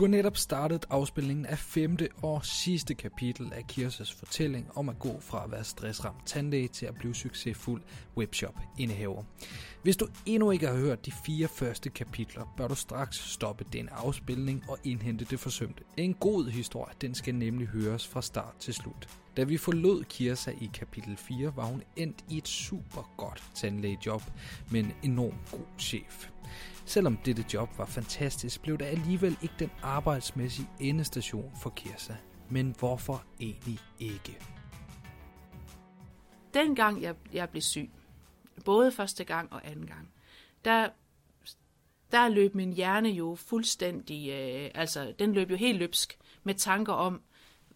Du har netop startet afspilningen af femte og sidste kapitel af Kirsas fortælling om at gå fra at være stressramt tandlæge til at blive succesfuld webshop-indehaver. Hvis du endnu ikke har hørt de fire første kapitler, bør du straks stoppe den afspilning og indhente det forsømte. En god historie, den skal nemlig høres fra start til slut. Da vi forlod Kirsa i kapitel 4, var hun endt i et super godt tandlægejob med en enorm god chef. Selvom dette job var fantastisk, blev det alligevel ikke den arbejdsmæssige endestation for Kirsa. Men hvorfor egentlig ikke? Dengang jeg, jeg blev syg, både første gang og anden gang, der, der løb min hjerne jo fuldstændig, øh, altså den løb jo helt løbsk med tanker om,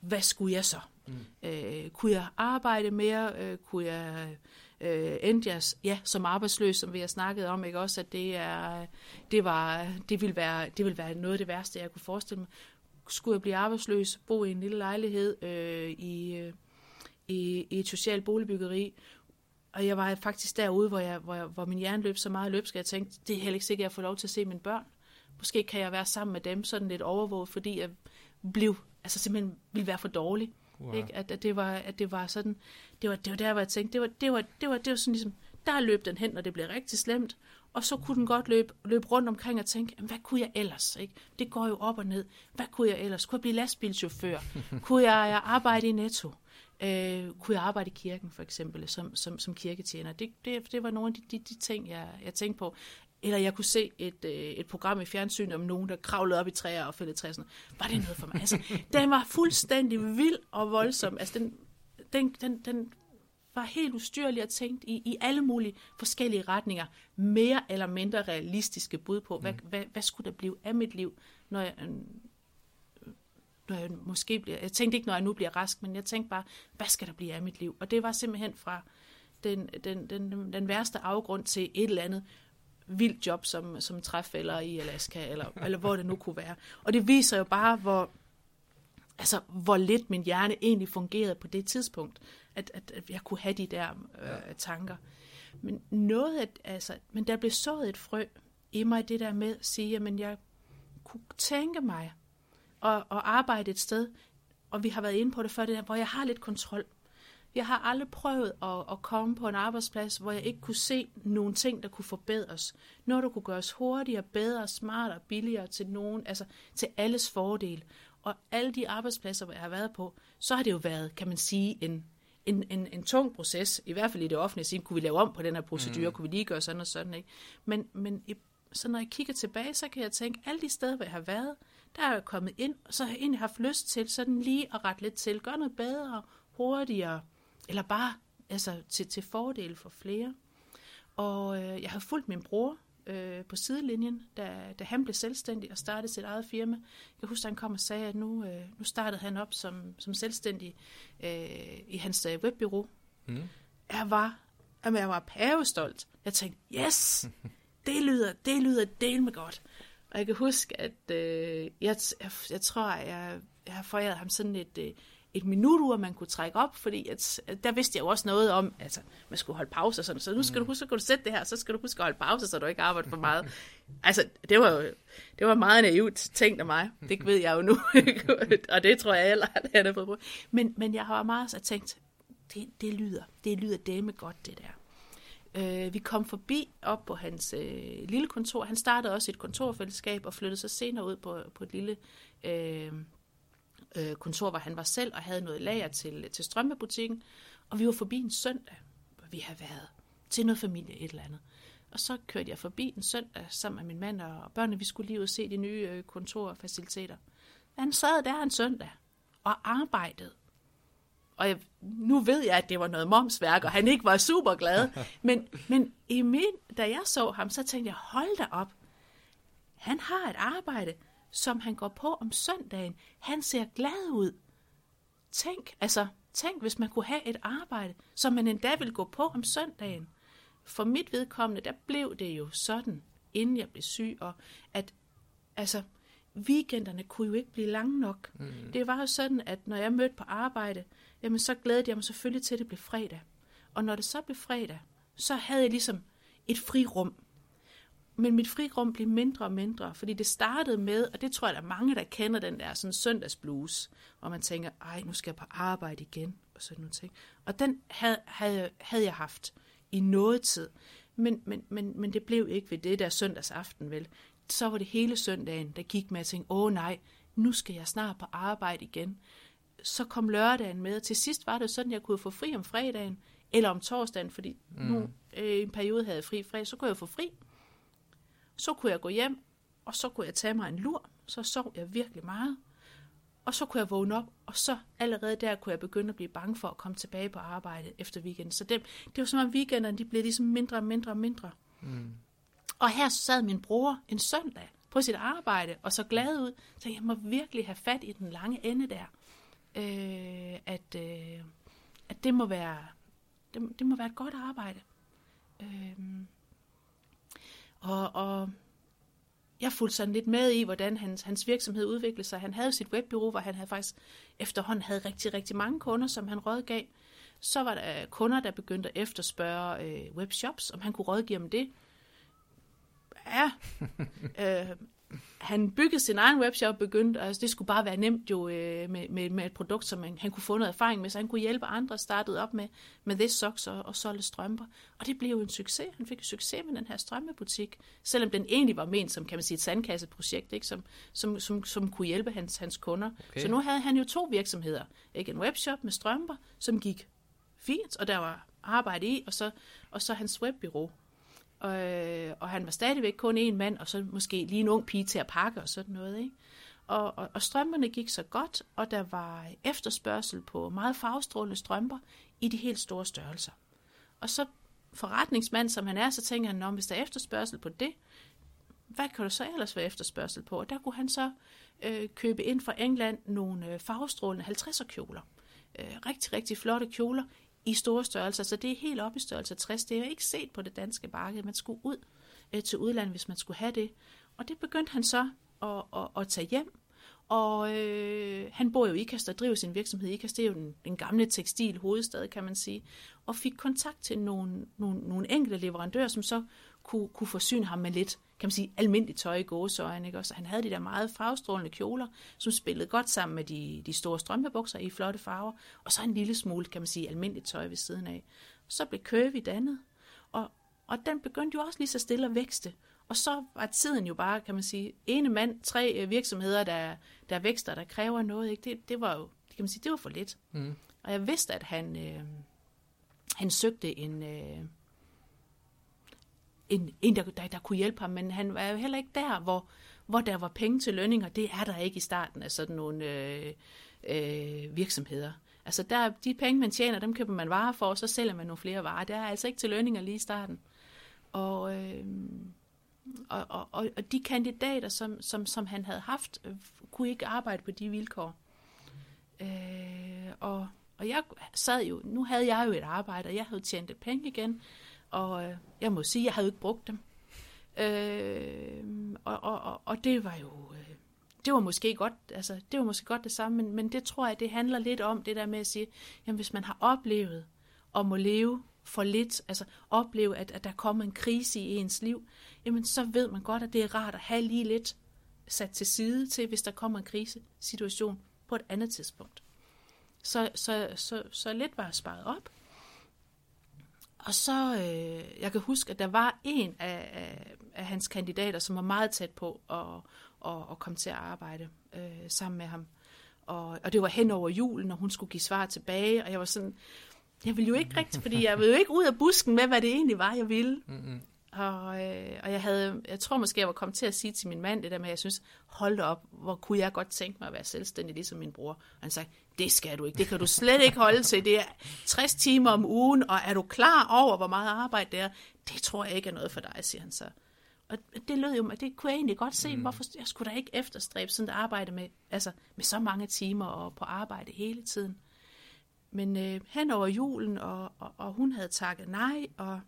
hvad skulle jeg så? Mm. Øh, kunne jeg arbejde mere? Øh, kunne jeg øh, endte jeg ja, som arbejdsløs, som vi har snakket om, ikke også, at det, er, det, var, det, ville være, det ville være noget af det værste, jeg kunne forestille mig. Skulle jeg blive arbejdsløs, bo i en lille lejlighed øh, i, øh, i, i et socialt boligbyggeri, og jeg var faktisk derude, hvor, jeg, hvor, jeg, hvor min hjerne løb så meget løbsk, at jeg tænkte, det er heller ikke sikkert, at jeg får lov til at se mine børn. Måske kan jeg være sammen med dem sådan lidt overvåget, fordi jeg blev, altså simpelthen ville være for dårlig. Wow. Ikke? At, at, det var, at det var sådan, det var, det var der, hvor jeg tænkte, det var, det var, det var, det var sådan ligesom, der løb den hen, når det blev rigtig slemt, og så kunne den godt løbe, løbe rundt omkring og tænke, hvad kunne jeg ellers? Ikke? Det går jo op og ned. Hvad kunne jeg ellers? Kunne jeg blive lastbilchauffør? kunne jeg arbejde i Netto? Øh, kunne jeg arbejde i kirken, for eksempel, som, som, som kirketjener? Det, det, det var nogle af de, de, de ting, jeg, jeg tænkte på. Eller jeg kunne se et, øh, et program i fjernsyn om nogen, der kravlede op i træer og fældede træer. Sådan. Var det noget for mig? Altså, den var fuldstændig vild og voldsom. Altså, den, den, den, den var helt ustyrlig og tænkt i, i alle mulige forskellige retninger. Mere eller mindre realistiske bud på, hvad, mm. hvad, hvad skulle der blive af mit liv, når jeg, øh, når jeg måske bliver... Jeg tænkte ikke, når jeg nu bliver rask, men jeg tænkte bare, hvad skal der blive af mit liv? Og det var simpelthen fra den, den, den, den værste afgrund til et eller andet vildt job som, som træfælder i Alaska, eller, eller hvor det nu kunne være. Og det viser jo bare, hvor, altså, hvor lidt min hjerne egentlig fungerede på det tidspunkt, at, at, at jeg kunne have de der øh, tanker. Men noget at, altså, men der blev sået et frø i mig, det der med at sige, at jeg kunne tænke mig at, at arbejde et sted, og vi har været inde på det før, det der, hvor jeg har lidt kontrol. Jeg har aldrig prøvet at, at komme på en arbejdsplads, hvor jeg ikke kunne se nogle ting, der kunne forbedres. Noget, der kunne gøres hurtigere, bedre, smartere, billigere til nogen, altså til alles fordel. Og alle de arbejdspladser, hvor jeg har været på, så har det jo været, kan man sige, en, en, en, en tung proces, i hvert fald i det offentlige sige, kunne vi lave om på den her procedure, mm. kunne vi lige gøre sådan og sådan, ikke? Men, men så når jeg kigger tilbage, så kan jeg tænke, alle de steder, hvor jeg har været, der er jeg kommet ind, og så har jeg egentlig haft lyst til sådan lige at rette lidt til, gøre noget bedre, hurtigere, eller bare altså, til, til fordel for flere. Og øh, jeg har fulgt min bror øh, på sidelinjen, da, da han blev selvstændig og startede sit eget firma. Jeg kan huske, at han kom og sagde, at nu, øh, nu startede han op som, som selvstændig øh, i hans øh, webbyrå. Mm. Jeg var, jamen, jeg var pavestolt. Jeg tænkte, yes, det lyder, det lyder del med godt. Og jeg kan huske, at øh, jeg, jeg, jeg tror, at jeg, jeg har foræret ham sådan et, øh, et minutur, man kunne trække op, fordi at, der vidste jeg jo også noget om, altså, man skulle holde pause og sådan, så nu skal du mm. huske, så kan du sætte det her, så skal du huske at holde pause, så du ikke arbejder for meget. altså, det var jo, det var meget naivt tænkt af mig, det ved jeg jo nu, og det tror jeg heller, at jeg har fået Men, men jeg har meget så tænkt, det, det lyder, det lyder dame godt, det der. Øh, vi kom forbi op på hans øh, lille kontor. Han startede også et kontorfællesskab og flyttede så senere ud på, på et lille øh, øh, kontor, hvor han var selv og havde noget lager til, til strømpebutikken. Og vi var forbi en søndag, hvor vi havde været til noget familie et eller andet. Og så kørte jeg forbi en søndag sammen med min mand og børnene. Vi skulle lige ud og se de nye øh, kontorfaciliteter. Han sad der en søndag og arbejdede. Og jeg, nu ved jeg, at det var noget momsværk, og han ikke var super glad. Men, men i min, da jeg så ham, så tænkte jeg, hold da op. Han har et arbejde, som han går på om søndagen. Han ser glad ud. Tænk, altså, tænk, hvis man kunne have et arbejde, som man endda ville gå på om søndagen. For mit vedkommende, der blev det jo sådan, inden jeg blev syg, og at, altså, weekenderne kunne jo ikke blive lange nok. Mm. Det var jo sådan, at når jeg mødte på arbejde, jamen så glædede jeg mig selvfølgelig til, at det blev fredag. Og når det så blev fredag, så havde jeg ligesom et frirum. Men mit frirum blev mindre og mindre, fordi det startede med, og det tror jeg, der er mange, der kender den der sådan søndagsblues, hvor man tænker, ej, nu skal jeg på arbejde igen, og sådan nogle ting. Og den havde, havde, havde jeg haft i noget tid, men, men, men, men det blev ikke ved det der søndagsaften, vel. Så var det hele søndagen, der gik med at tænke, åh nej, nu skal jeg snart på arbejde igen. Så kom lørdagen med, og til sidst var det sådan, at jeg kunne få fri om fredagen, eller om torsdagen, fordi mm. nu øh, en periode havde jeg fri fredag, så kunne jeg få fri. Så kunne jeg gå hjem, og så kunne jeg tage mig en lur, så sov jeg virkelig meget. Og så kunne jeg vågne op, og så allerede der kunne jeg begynde at blive bange for at komme tilbage på arbejde efter weekenden. Så det, det var som om weekenderne, de blev ligesom mindre og mindre og mindre. Mm. Og her sad min bror en søndag på sit arbejde, og så glad ud, så jeg må virkelig have fat i den lange ende der. Øh, at, øh, at det må være det, det må være et godt arbejde. Øh, og, og jeg fulgte sådan lidt med i, hvordan hans, hans virksomhed udviklede sig. Han havde sit webbyrå, hvor han havde faktisk efterhånden havde rigtig, rigtig mange kunder, som han rådgav. Så var der kunder, der begyndte at efterspørge øh, webshops, om han kunne rådgive om det. Ja, øh, han byggede sin egen webshop, begyndte, altså det skulle bare være nemt jo øh, med, med, med et produkt, som han, han kunne få noget erfaring med, så han kunne hjælpe andre, startede op med, med This Socks og, og solgte strømper. Og det blev jo en succes. Han fik en succes med den her strømpebutik, selvom den egentlig var ment som, kan man sige, et sandkasseprojekt, ikke? Som, som, som, som kunne hjælpe hans, hans kunder. Okay. Så nu havde han jo to virksomheder. Ikke? En webshop med strømper, som gik fint, og der var arbejde i, og så, og så hans webbyrå, Øh, og han var stadigvæk kun en mand, og så måske lige en ung pige til at pakke og sådan noget. Ikke? Og, og, og strømperne gik så godt, og der var efterspørgsel på meget farvestrålende strømper i de helt store størrelser. Og så forretningsmand, som han er, så tænker han, om hvis der er efterspørgsel på det, hvad kan der så ellers være efterspørgsel på? Og der kunne han så øh, købe ind fra England nogle øh, farvestrålende 50'er kjoler. Øh, rigtig, rigtig flotte kjoler i store størrelser, så det er helt op i størrelse 60. Det er jo ikke set på det danske marked. Man skulle ud øh, til udlandet, hvis man skulle have det. Og det begyndte han så at, at, at tage hjem. Og øh, han bor jo i Ikast og driver sin virksomhed i Ikast. Det er jo den, den gamle tekstil hovedstad, kan man sige. Og fik kontakt til nogle, nogle, nogle enkelte leverandører, som så kunne, kunne forsyne ham med lidt, kan man sige, almindeligt tøj i gåsøjne. Ikke? Også han havde de der meget farvestrålende kjoler, som spillede godt sammen med de, de store strømpebukser i flotte farver, og så en lille smule, kan man sige, almindeligt tøj ved siden af. Så blev Curvy dannet, og, og den begyndte jo også lige så stille at vækste. Og så var tiden jo bare, kan man sige, ene mand, tre øh, virksomheder, der, der vækster, der kræver noget. Ikke? Det, det var jo, kan man sige, det var for lidt. Mm. Og jeg vidste, at han, øh, han søgte en, øh, en, en der, der, der kunne hjælpe ham, men han var jo heller ikke der, hvor, hvor der var penge til lønninger. Det er der ikke i starten af sådan nogle øh, øh, virksomheder. Altså der, de penge, man tjener, dem køber man varer for, og så sælger man nogle flere varer. Der er altså ikke til lønninger lige i starten. Og, øh, og, og, og, og de kandidater, som, som, som han havde haft, kunne ikke arbejde på de vilkår. Øh, og, og jeg sad jo, nu havde jeg jo et arbejde, og jeg havde tjent et penge igen, og øh, jeg må sige, jeg havde ikke brugt dem. Øh, og, og, og, og det var jo, øh, det var måske godt, altså det var måske godt det samme, men, men det tror jeg, det handler lidt om det der med at sige, jamen hvis man har oplevet og må leve for lidt, altså opleve, at, at der kommer en krise i ens liv, jamen så ved man godt, at det er rart at have lige lidt sat til side til, hvis der kommer en krisesituation på et andet tidspunkt. Så, så, så, så lidt var sparet op, og så, øh, jeg kan huske, at der var en af, af, af hans kandidater, som var meget tæt på at, at, at komme til at arbejde øh, sammen med ham. Og, og det var hen over julen, og hun skulle give svar tilbage, og jeg var sådan, jeg ville jo ikke rigtigt, fordi jeg ville jo ikke ud af busken med, hvad det egentlig var, jeg ville. Mm-hmm. Og, øh, og jeg havde, jeg tror måske, jeg var kommet til at sige til min mand det der med, at jeg synes, hold op, hvor kunne jeg godt tænke mig at være selvstændig, ligesom min bror. Og han sagde, det skal du ikke, det kan du slet ikke holde til, det er 60 timer om ugen, og er du klar over, hvor meget arbejde det er? Det tror jeg ikke er noget for dig, siger han så. Og det lød jo, det kunne jeg egentlig godt se, mm. hvorfor jeg skulle da ikke efterstræbe sådan et arbejde med, altså med så mange timer og på arbejde hele tiden. Men øh, hen over julen, og, og, og hun havde takket nej, og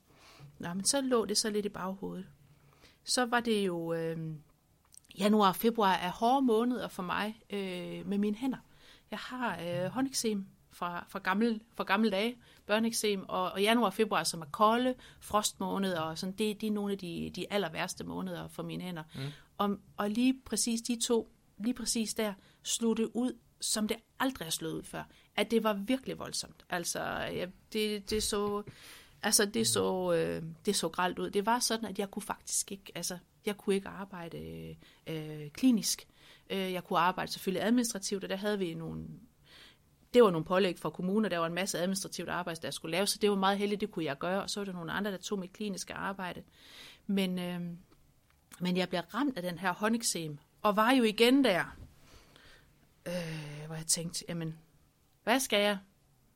Nå, men så lå det så lidt i baghovedet. Så var det jo øh, januar og februar er hårde måneder for mig øh, med mine hænder. Jeg har øh, håndeksem fra, fra, gammel, fra gamle dage, børneeksem, og, og januar og februar, som er kolde, frostmåneder, og sådan, det, det er nogle af de, de aller værste måneder for mine hænder. Mm. Og, og lige præcis de to, lige præcis der, slog det ud, som det aldrig er slået ud før. At det var virkelig voldsomt. Altså, ja, det, det så... Altså, det så, øh, det så gralt ud. Det var sådan, at jeg kunne faktisk ikke, altså, jeg kunne ikke arbejde øh, øh klinisk. Øh, jeg kunne arbejde selvfølgelig administrativt, og der havde vi nogle det var nogle pålæg fra kommuner, der var en masse administrativt arbejde, der skulle laves, så det var meget heldigt, det kunne jeg gøre, og så var der nogle andre, der tog mit kliniske arbejde. Men, øh, men jeg blev ramt af den her håndeksem, og var jo igen der, øh, hvor jeg tænkte, jamen, hvad skal jeg?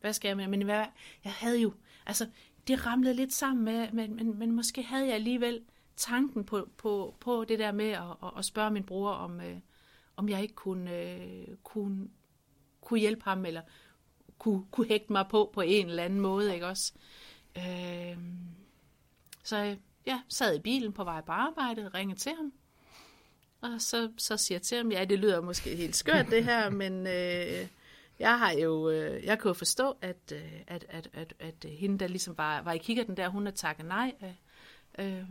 Hvad skal jeg med? Men hvad, jeg havde jo, altså, det ramlede lidt sammen med, men, men, men måske havde jeg alligevel tanken på, på, på det der med at, at spørge min bror, om, øh, om jeg ikke kunne, øh, kunne, kunne hjælpe ham, eller kunne, kunne hægte mig på på en eller anden måde, ikke også? Øh, så ja, sad i bilen på vej på arbejde, ringede til ham, og så, så siger jeg til ham, ja, det lyder måske helt skørt det her, men øh, jeg har jo, øh, jeg kan jo forstå, at, øh, at, at, at, at hende, der ligesom var, var i kigger der, hun har takket nej. Øh, øh,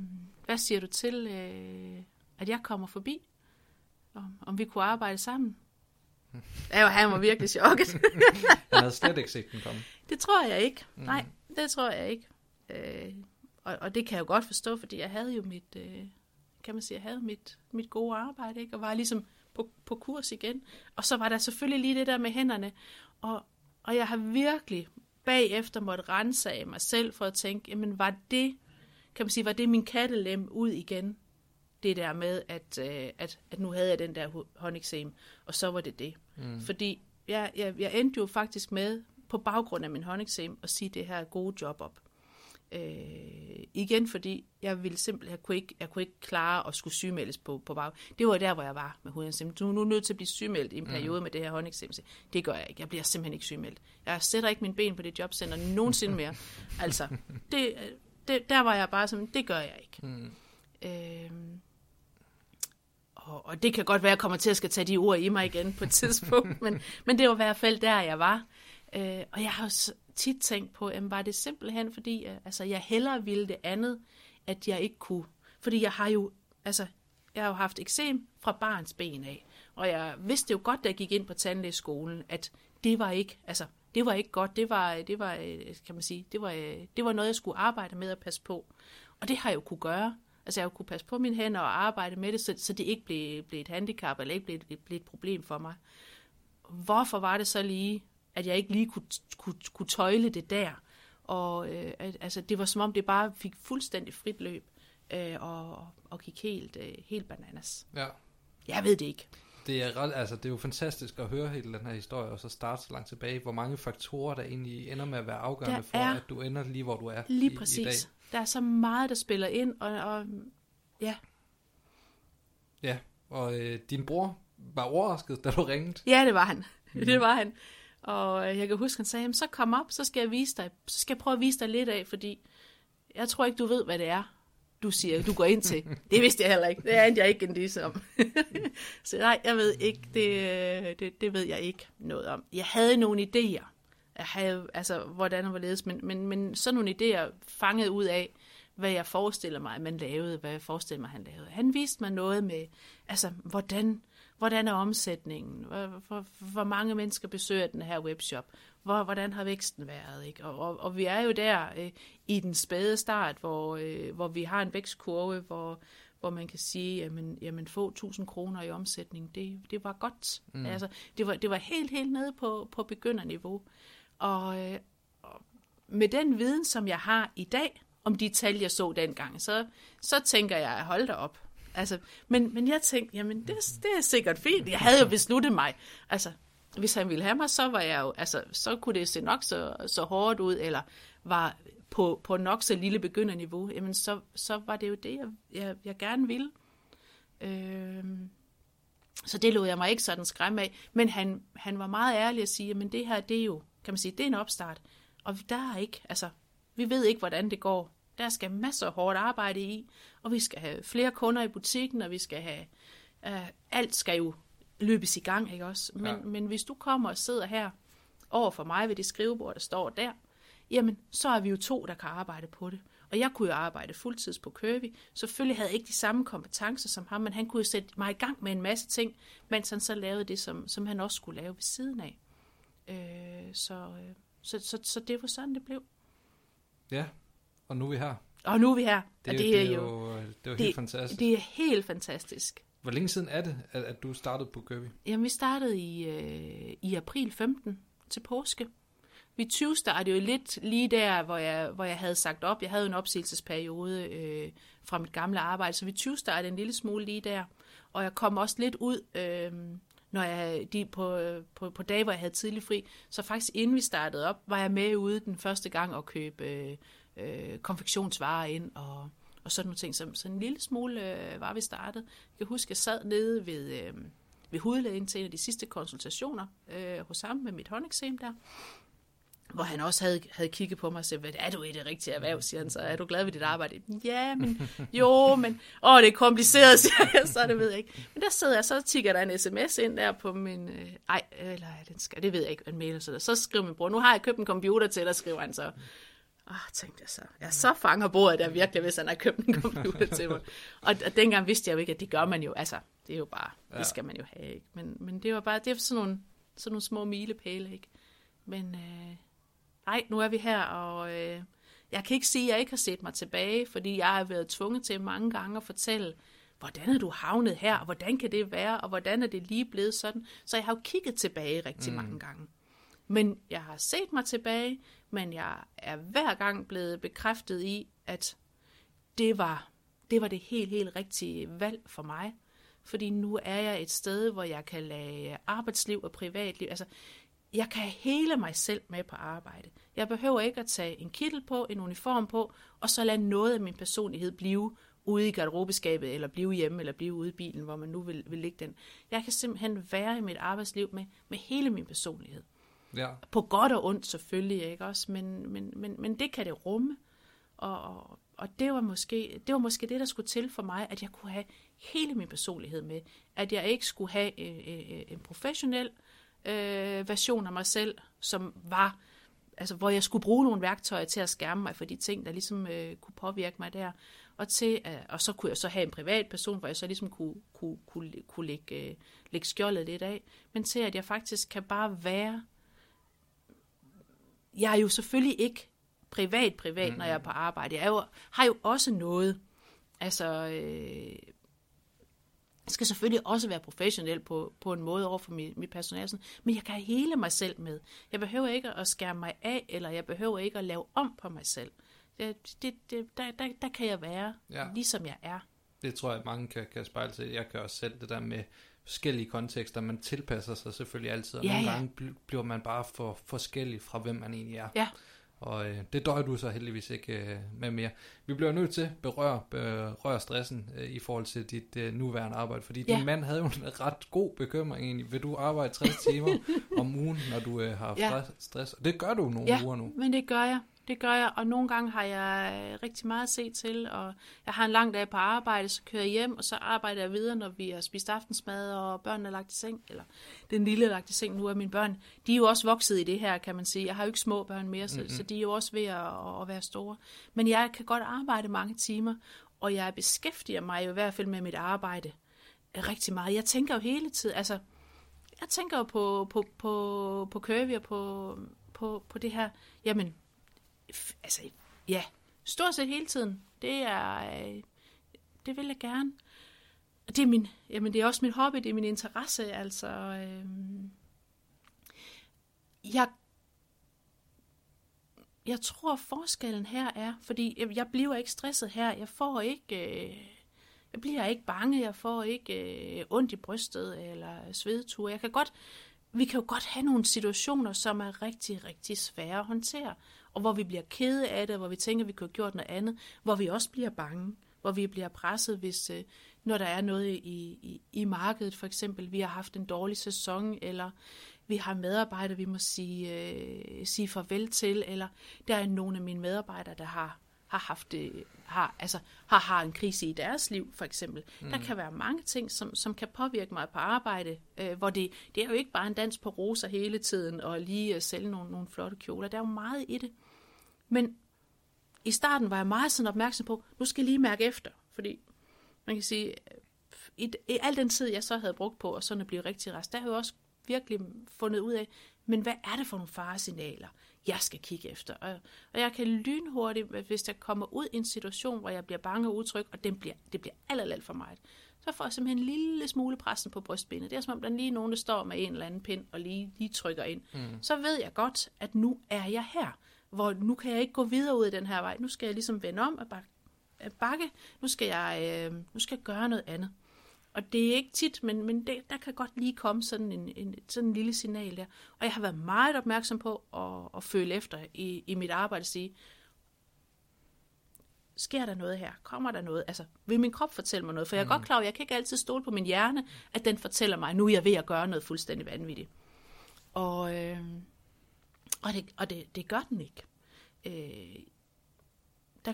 hvad siger du til, øh, at jeg kommer forbi? Om, om vi kunne arbejde sammen? Ja, han var virkelig chokket. han havde slet ikke set den komme. Det tror jeg ikke. Mm. Nej, det tror jeg ikke. Øh, og, og det kan jeg jo godt forstå, fordi jeg havde jo mit, øh, kan man sige, jeg havde mit, mit gode arbejde, ikke? og var ligesom på, på kurs igen. Og så var der selvfølgelig lige det der med hænderne. Og, og jeg har virkelig bagefter måtte rense af mig selv for at tænke, jamen var det, kan man sige, var det min kattelem ud igen? Det der med, at, øh, at, at nu havde jeg den der håndeksem, og så var det det. Mm. Fordi jeg, jeg, jeg endte jo faktisk med, på baggrund af min håndeksem, at sige det her gode job op. Øh, igen fordi jeg ville simpelthen, jeg kunne ikke, jeg kunne ikke klare at skulle sygemeldes på, på bag. Det var der, hvor jeg var med hovedeksem. Du er nu nødt til at blive sygemeldt i en mm. periode mm. med det her håndeksem. Det gør jeg ikke. Jeg bliver simpelthen ikke sygemeldt. Jeg sætter ikke min ben på det jobcenter nogensinde mere. altså, det, det, der var jeg bare sådan, det gør jeg ikke. Mm. Øh, og, og det kan godt være, at jeg kommer til at skal tage de ord i mig igen på et tidspunkt, men, men det var i hvert fald der, jeg var. Øh, og jeg har tit tænkt på, jamen, var det simpelthen, fordi øh, altså, jeg hellere ville det andet, at jeg ikke kunne. Fordi jeg har jo, altså, jeg har jo haft eksem fra barns ben af. Og jeg vidste jo godt, da jeg gik ind på tandlægeskolen, at det var ikke, altså, det var ikke godt. Det var, det var, øh, kan man sige, det var, øh, det var noget, jeg skulle arbejde med at passe på. Og det har jeg jo kunne gøre. Altså, jeg har kunne passe på mine hænder og arbejde med det, så, så det ikke blev, blev et handicap, eller ikke blev, blev et problem for mig. Hvorfor var det så lige, at jeg ikke lige kunne, kunne, kunne tøjle det der. Og øh, at, altså, det var som om, det bare fik fuldstændig frit løb øh, og, og gik helt, øh, helt bananas. Ja. Jeg ved det ikke. Det er, ret, altså, det er jo fantastisk at høre hele den her historie, og så starte så langt tilbage. Hvor mange faktorer, der egentlig ender med at være afgørende der for, er, at du ender lige, hvor du er lige i, præcis. i dag. Der er så meget, der spiller ind, og, og ja. Ja, og øh, din bror var overrasket, da du ringede. Ja, det var han. Mm. Det var han. Og jeg kan huske, han sagde, så kom op, så skal jeg vise dig, så skal jeg prøve at vise dig lidt af, fordi jeg tror ikke, du ved, hvad det er, du siger, du går ind til. Det vidste jeg heller ikke. Det er jeg ikke en disse om. så nej, jeg ved ikke, det, det, det ved jeg ikke noget om. Jeg havde nogle idéer. Jeg havde, altså, hvordan og hvorledes, men, men, men sådan nogle idéer fanget ud af, hvad jeg forestiller mig, man lavede, hvad jeg forestiller mig, han lavede. Han viste mig noget med, altså, hvordan hvordan er omsætningen, hvor, hvor, hvor mange mennesker besøger den her webshop, hvor, hvordan har væksten været. Ikke? Og, og, og vi er jo der øh, i den spæde start, hvor, øh, hvor vi har en vækstkurve, hvor, hvor man kan sige, jamen, jamen få 1000 kroner i omsætning, det, det var godt. Mm. Altså, det, var, det var helt, helt nede på, på begynderniveau. Og, øh, og med den viden, som jeg har i dag, om de tal, jeg så dengang, så, så tænker jeg, hold da op. Altså, men, men jeg tænkte, jamen det, det er sikkert fint. Jeg havde jo besluttet mig. Altså, hvis han ville have mig, så var jeg jo, altså, så kunne det se nok så, så hårdt ud, eller var på, på nok så lille begynderniveau, jamen så, så var det jo det, jeg, jeg, jeg gerne ville. Øhm, så det lod jeg mig ikke sådan skræmme af. Men han, han var meget ærlig at sige, men det her, det er jo, kan man sige, det er en opstart. Og der er ikke, altså, vi ved ikke, hvordan det går. Der skal masser af hårdt arbejde i, og vi skal have flere kunder i butikken, og vi skal have... Uh, alt skal jo løbes i gang, ikke også? Men, ja. men hvis du kommer og sidder her over for mig ved det skrivebord, der står der, jamen, så er vi jo to, der kan arbejde på det. Og jeg kunne jo arbejde fuldtids på Kirby. Selvfølgelig havde jeg ikke de samme kompetencer som ham, men han kunne jo sætte mig i gang med en masse ting, mens han så lavede det, som, som han også skulle lave ved siden af. Øh, så, øh, så, så, så det var sådan, det blev. Ja, og nu er vi her. Og nu er vi her. Det, og det, er, det er jo, det er jo helt det, fantastisk. Det er helt fantastisk. Hvor længe siden er det, at, at du startede på Kirby? Jamen, vi startede i, øh, i april 15 til påske. Vi 20 startede jo lidt lige der, hvor jeg, hvor jeg havde sagt op. Jeg havde en opsigelsesperiode øh, fra mit gamle arbejde, så vi 20 startede en lille smule lige der. Og jeg kom også lidt ud, øh, når jeg, de, på, på, på dage, hvor jeg havde tidlig fri. Så faktisk inden vi startede op, var jeg med ude den første gang og købe øh, øh, konfektionsvarer ind og, og sådan nogle ting. Så, så en lille smule øh, var vi startet. Jeg kan huske, jeg sad nede ved, øh, ved hudlægen til en af de sidste konsultationer øh, hos ham med mit håndeksem der hvor han også havde, havde kigget på mig og sagt, hvad er du i det rigtige erhverv, siger han så. Er du glad ved dit arbejde? Ja, men jo, men åh, det er kompliceret, siger jeg, så det ved jeg ikke. Men der sidder jeg, så tigger der en sms ind der på min, øh, ej, eller den skal, det ved jeg ikke, en mail så der. Så skriver min bror, nu har jeg købt en computer til dig, skriver han så. Åh, tænkte jeg så. Jeg så fanger bordet der virkelig, hvis han har købt en computer til mig. Og, og dengang vidste jeg jo ikke, at det gør man jo. Altså, det er jo bare, ja. det skal man jo have, ikke? Men, men det var bare, det er sådan nogle, sådan nogle små milepæle, ikke? Men øh, nej, nu er vi her, og øh, jeg kan ikke sige, at jeg ikke har set mig tilbage, fordi jeg har været tvunget til mange gange at fortælle, hvordan er du havnet her, og hvordan kan det være, og hvordan er det lige blevet sådan. Så jeg har jo kigget tilbage rigtig mm. mange gange. Men jeg har set mig tilbage, men jeg er hver gang blevet bekræftet i, at det var det, var det helt, helt rigtige valg for mig. Fordi nu er jeg et sted, hvor jeg kan lade arbejdsliv og privatliv, altså jeg kan hele mig selv med på arbejde. Jeg behøver ikke at tage en kittel på, en uniform på, og så lade noget af min personlighed blive ude i garderobeskabet, eller blive hjemme, eller blive ude i bilen, hvor man nu vil, vil ligge den. Jeg kan simpelthen være i mit arbejdsliv med, med hele min personlighed. Ja. På godt og ondt selvfølgelig, ikke også? Men, men, men, men det kan det rumme. Og, og, og det, var måske, det var måske det, der skulle til for mig, at jeg kunne have hele min personlighed med. At jeg ikke skulle have en, en professionel øh, version af mig selv, som var, altså hvor jeg skulle bruge nogle værktøjer til at skærme mig for de ting, der ligesom øh, kunne påvirke mig der. Og, til, øh, og så kunne jeg så have en privat person, hvor jeg så ligesom kunne, kunne, kunne, kunne lægge, øh, lægge skjoldet lidt af. Men til at jeg faktisk kan bare være jeg er jo selvfølgelig ikke privat privat, mm. når jeg er på arbejde. Jeg er jo, har jo også noget. Altså, øh, skal selvfølgelig også være professionel på, på en måde over for mit, mit personale, sådan, men jeg kan hele mig selv med. Jeg behøver ikke at skære mig af, eller jeg behøver ikke at lave om på mig selv. Det, det, det, der, der, der kan jeg være, ja. ligesom jeg er. Det tror jeg, mange kan, kan spejle til. Jeg kan også selv det der med forskellige kontekster. Man tilpasser sig selvfølgelig altid, og ja, nogle ja. gange bliver man bare for forskellig fra, hvem man egentlig er. Ja. Og øh, det døjer du så heldigvis ikke øh, med mere. Vi bliver nødt til at berøre, berøre stressen øh, i forhold til dit øh, nuværende arbejde, fordi ja. din mand havde jo en ret god bekymring egentlig. Vil du arbejde 60 timer om ugen, når du øh, har ja. stress? Og det gør du nogle ja, uger nu. men det gør jeg. Det gør jeg, og nogle gange har jeg rigtig meget at se til, og jeg har en lang dag på arbejde, så kører jeg hjem, og så arbejder jeg videre, når vi har spist aftensmad, og børnene er lagt i seng, eller den lille er lagt i seng nu, er mine børn, de er jo også vokset i det her, kan man sige. Jeg har jo ikke små børn mere, så, mm-hmm. så de er jo også ved at, at være store. Men jeg kan godt arbejde mange timer, og jeg beskæftiger mig jo i hvert fald med mit arbejde rigtig meget. Jeg tænker jo hele tiden, altså, jeg tænker jo på, på, på, på Curvy og på, på, på det her, jamen, altså, ja, stort set hele tiden. Det er, øh, det vil jeg gerne. Og det er min, jamen det er også min hobby, det er min interesse, altså, øh, jeg, jeg tror forskellen her er, fordi jeg, jeg bliver ikke stresset her, jeg får ikke, øh, jeg bliver ikke bange, jeg får ikke øh, ondt i brystet eller svedtur. Jeg kan godt, vi kan jo godt have nogle situationer, som er rigtig, rigtig svære at håndtere og hvor vi bliver kede af det, hvor vi tænker, at vi kunne have gjort noget andet, hvor vi også bliver bange, hvor vi bliver presset, hvis øh, når der er noget i, i, i markedet, for eksempel, vi har haft en dårlig sæson, eller vi har medarbejdere, vi må sige, øh, sige farvel til, eller der er nogle af mine medarbejdere, der har har haft det, har, altså, har, har en krise i deres liv, for eksempel. Mm. Der kan være mange ting, som, som kan påvirke mig på arbejde, øh, hvor det, det er jo ikke bare en dans på roser hele tiden, og lige uh, sælge nogle, nogle flotte kjoler. Der er jo meget i det. Men i starten var jeg meget sådan opmærksom på, nu skal jeg lige mærke efter, fordi man kan sige, i, i al den tid, jeg så havde brugt på, og sådan at blive rigtig rest, der har jeg jo også virkelig fundet ud af, men hvad er det for nogle faresignaler, jeg skal kigge efter? Og, og jeg kan lynhurtigt, hvis jeg kommer ud i en situation, hvor jeg bliver bange og utryg, og det bliver, det bliver alt, alt, alt for meget, så får jeg simpelthen en lille smule pressen på brystbenet. Det er som om, der er lige nogen, der står med en eller anden pind og lige, lige trykker ind. Mm. Så ved jeg godt, at nu er jeg her, hvor nu kan jeg ikke gå videre ud af den her vej. Nu skal jeg ligesom vende om og bakke. Nu skal jeg, øh, nu skal jeg gøre noget andet. Og det er ikke tit, men, men det, der kan godt lige komme sådan en, en, sådan en lille signal der. Og jeg har været meget opmærksom på at, at føle efter i, i mit arbejde og sige, sker der noget her? Kommer der noget? Altså, vil min krop fortælle mig noget? For jeg er mm. godt klar at jeg kan ikke altid stole på min hjerne, at den fortæller mig, nu er jeg ved at gøre noget fuldstændig vanvittigt. Og, øh, og, det, og det, det gør den ikke. Øh, der,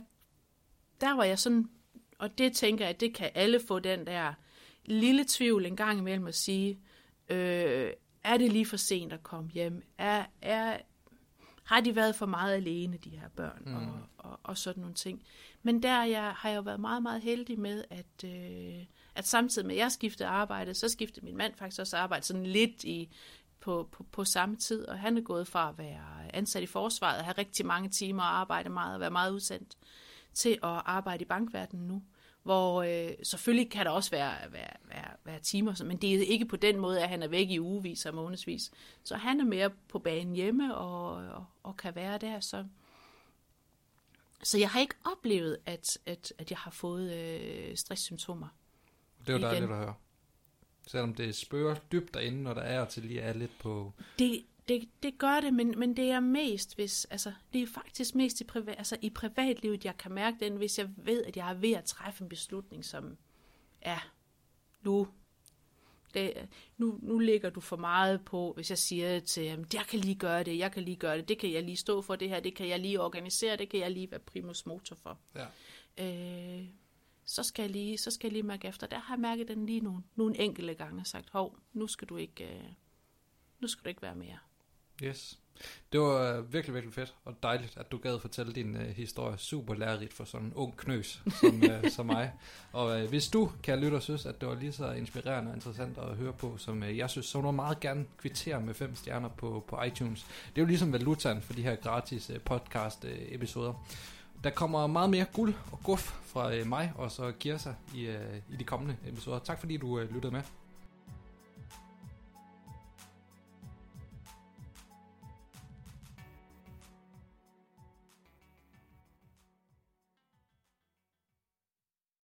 der var jeg sådan, og det tænker jeg, at det kan alle få den der lille tvivl en gang imellem at sige, øh, er det lige for sent at komme hjem? Er, er, har de været for meget alene, de her børn, mm. og, og, og sådan nogle ting. Men der jeg, har jeg jo været meget, meget heldig med, at, øh, at samtidig med, at jeg skiftede arbejde, så skiftede min mand faktisk også arbejde sådan lidt i, på, på, på samme tid, og han er gået fra at være ansat i forsvaret, have rigtig mange timer og arbejde meget, og være meget udsendt, til at arbejde i bankverdenen nu hvor øh, selvfølgelig kan der også være, være, være, være timer, men det er ikke på den måde, at han er væk i ugevis og månedsvis. Så han er mere på banen hjemme og, og, og kan være der. Så, så jeg har ikke oplevet, at, at, at jeg har fået øh, stresssymptomer. Det er jo dejligt at høre. Selvom det spørger dybt derinde, når der er til lige er lidt på... Det, det, det gør det, men, men det er mest, hvis, altså, det er faktisk mest i, privat, altså, i privatlivet, jeg kan mærke den, hvis jeg ved, at jeg er ved at træffe en beslutning, som er, nu, det, nu, nu ligger du for meget på, hvis jeg siger til ham, jeg kan lige gøre det, jeg kan lige gøre det, det kan jeg lige stå for det her, det kan jeg lige organisere, det kan jeg lige være primus motor for. Ja. Øh, så skal, jeg lige, så skal jeg lige mærke efter. Der har jeg mærket den lige nogle, nogle enkelte gange og sagt, hov, nu skal du ikke, øh, nu skal du ikke være mere. Yes. Det var virkelig, virkelig fedt og dejligt, at du gad fortælle din uh, historie. Super lærerigt for sådan en ung knøs som, uh, som mig. Og uh, hvis du, kan lytte og synes, at det var lige så inspirerende og interessant at høre på, som uh, jeg synes, så må du meget gerne kvittere med fem stjerner på, på iTunes. Det er jo ligesom valutaen for de her gratis uh, podcast-episoder. Uh, der kommer meget mere guld og guf fra uh, mig og så Kirsa i, uh, i de kommende episoder. Tak fordi du uh, lyttede med.